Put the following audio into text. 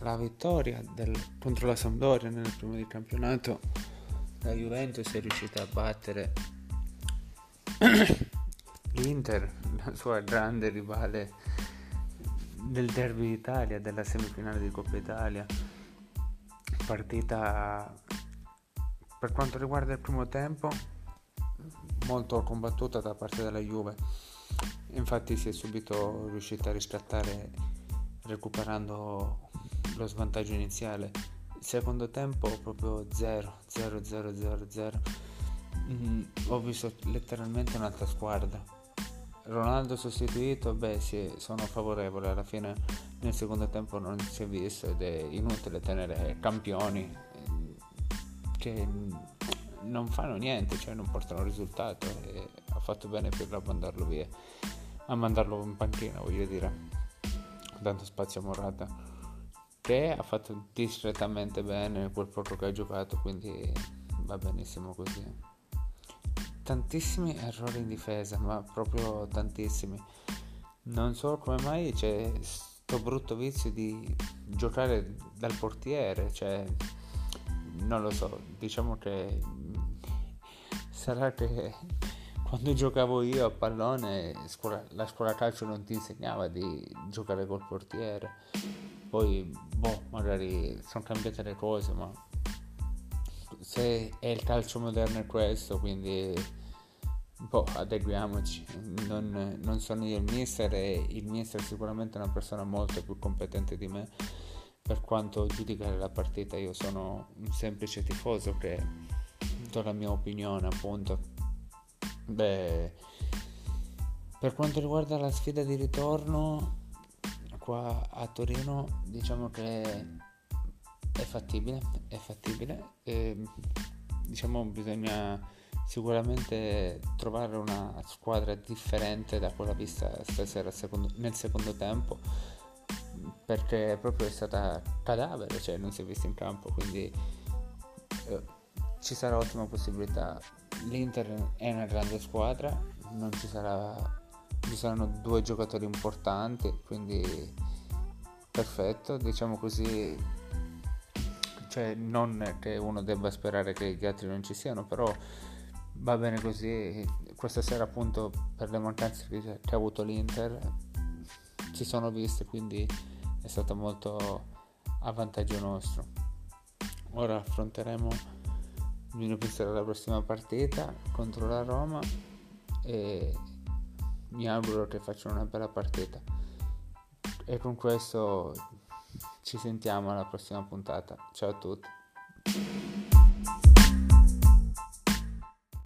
la vittoria del, contro la Sampdoria nel primo di campionato la Juventus è riuscita a battere l'Inter, la sua grande rivale del derby d'Italia, della semifinale di Coppa Italia. Partita per quanto riguarda il primo tempo molto combattuta da parte della Juve. Infatti si è subito riuscita a riscattare recuperando lo svantaggio iniziale. Il secondo tempo proprio 0, 0, 0, 0, 0. Mm, ho visto letteralmente un'altra squadra. Ronaldo sostituito, beh sì, sono favorevole, alla fine nel secondo tempo non si è visto ed è inutile tenere campioni che non fanno niente, cioè non portano risultato e ha fatto bene per mandarlo via, a mandarlo in panchina voglio dire, tanto spazio a Morata, che ha fatto discretamente bene quel poco che ha giocato, quindi va benissimo così tantissimi errori in difesa, ma proprio tantissimi. Non so come mai c'è questo brutto vizio di giocare dal portiere, cioè non lo so, diciamo che sarà che quando giocavo io a pallone scuola, la scuola calcio non ti insegnava di giocare col portiere. Poi boh, magari sono cambiate le cose, ma se è il calcio moderno è questo, quindi boh, adeguiamoci. Non, non, sono io il mister e il mister è sicuramente una persona molto più competente di me per quanto giudicare la partita. Io sono un semplice tifoso che do la mia opinione, appunto. Beh, per quanto riguarda la sfida di ritorno qua a Torino, diciamo che è fattibile, è fattibile. E, diciamo bisogna sicuramente trovare una squadra differente da quella vista stasera secondo, nel secondo tempo perché proprio è stata cadavere, cioè non si è vista in campo, quindi eh, ci sarà ottima possibilità. L'Inter è una grande squadra, ci sarà ci saranno due giocatori importanti, quindi perfetto, diciamo così cioè non che uno debba sperare che gli altri non ci siano, però va bene così. Questa sera appunto per le mancanze che, ha avuto l'Inter si sono viste, quindi è stato molto a vantaggio nostro. Ora affronteremo il pensiero la prossima partita contro la Roma e mi auguro che facciano una bella partita. E con questo ci sentiamo alla prossima puntata. Ciao a tutti.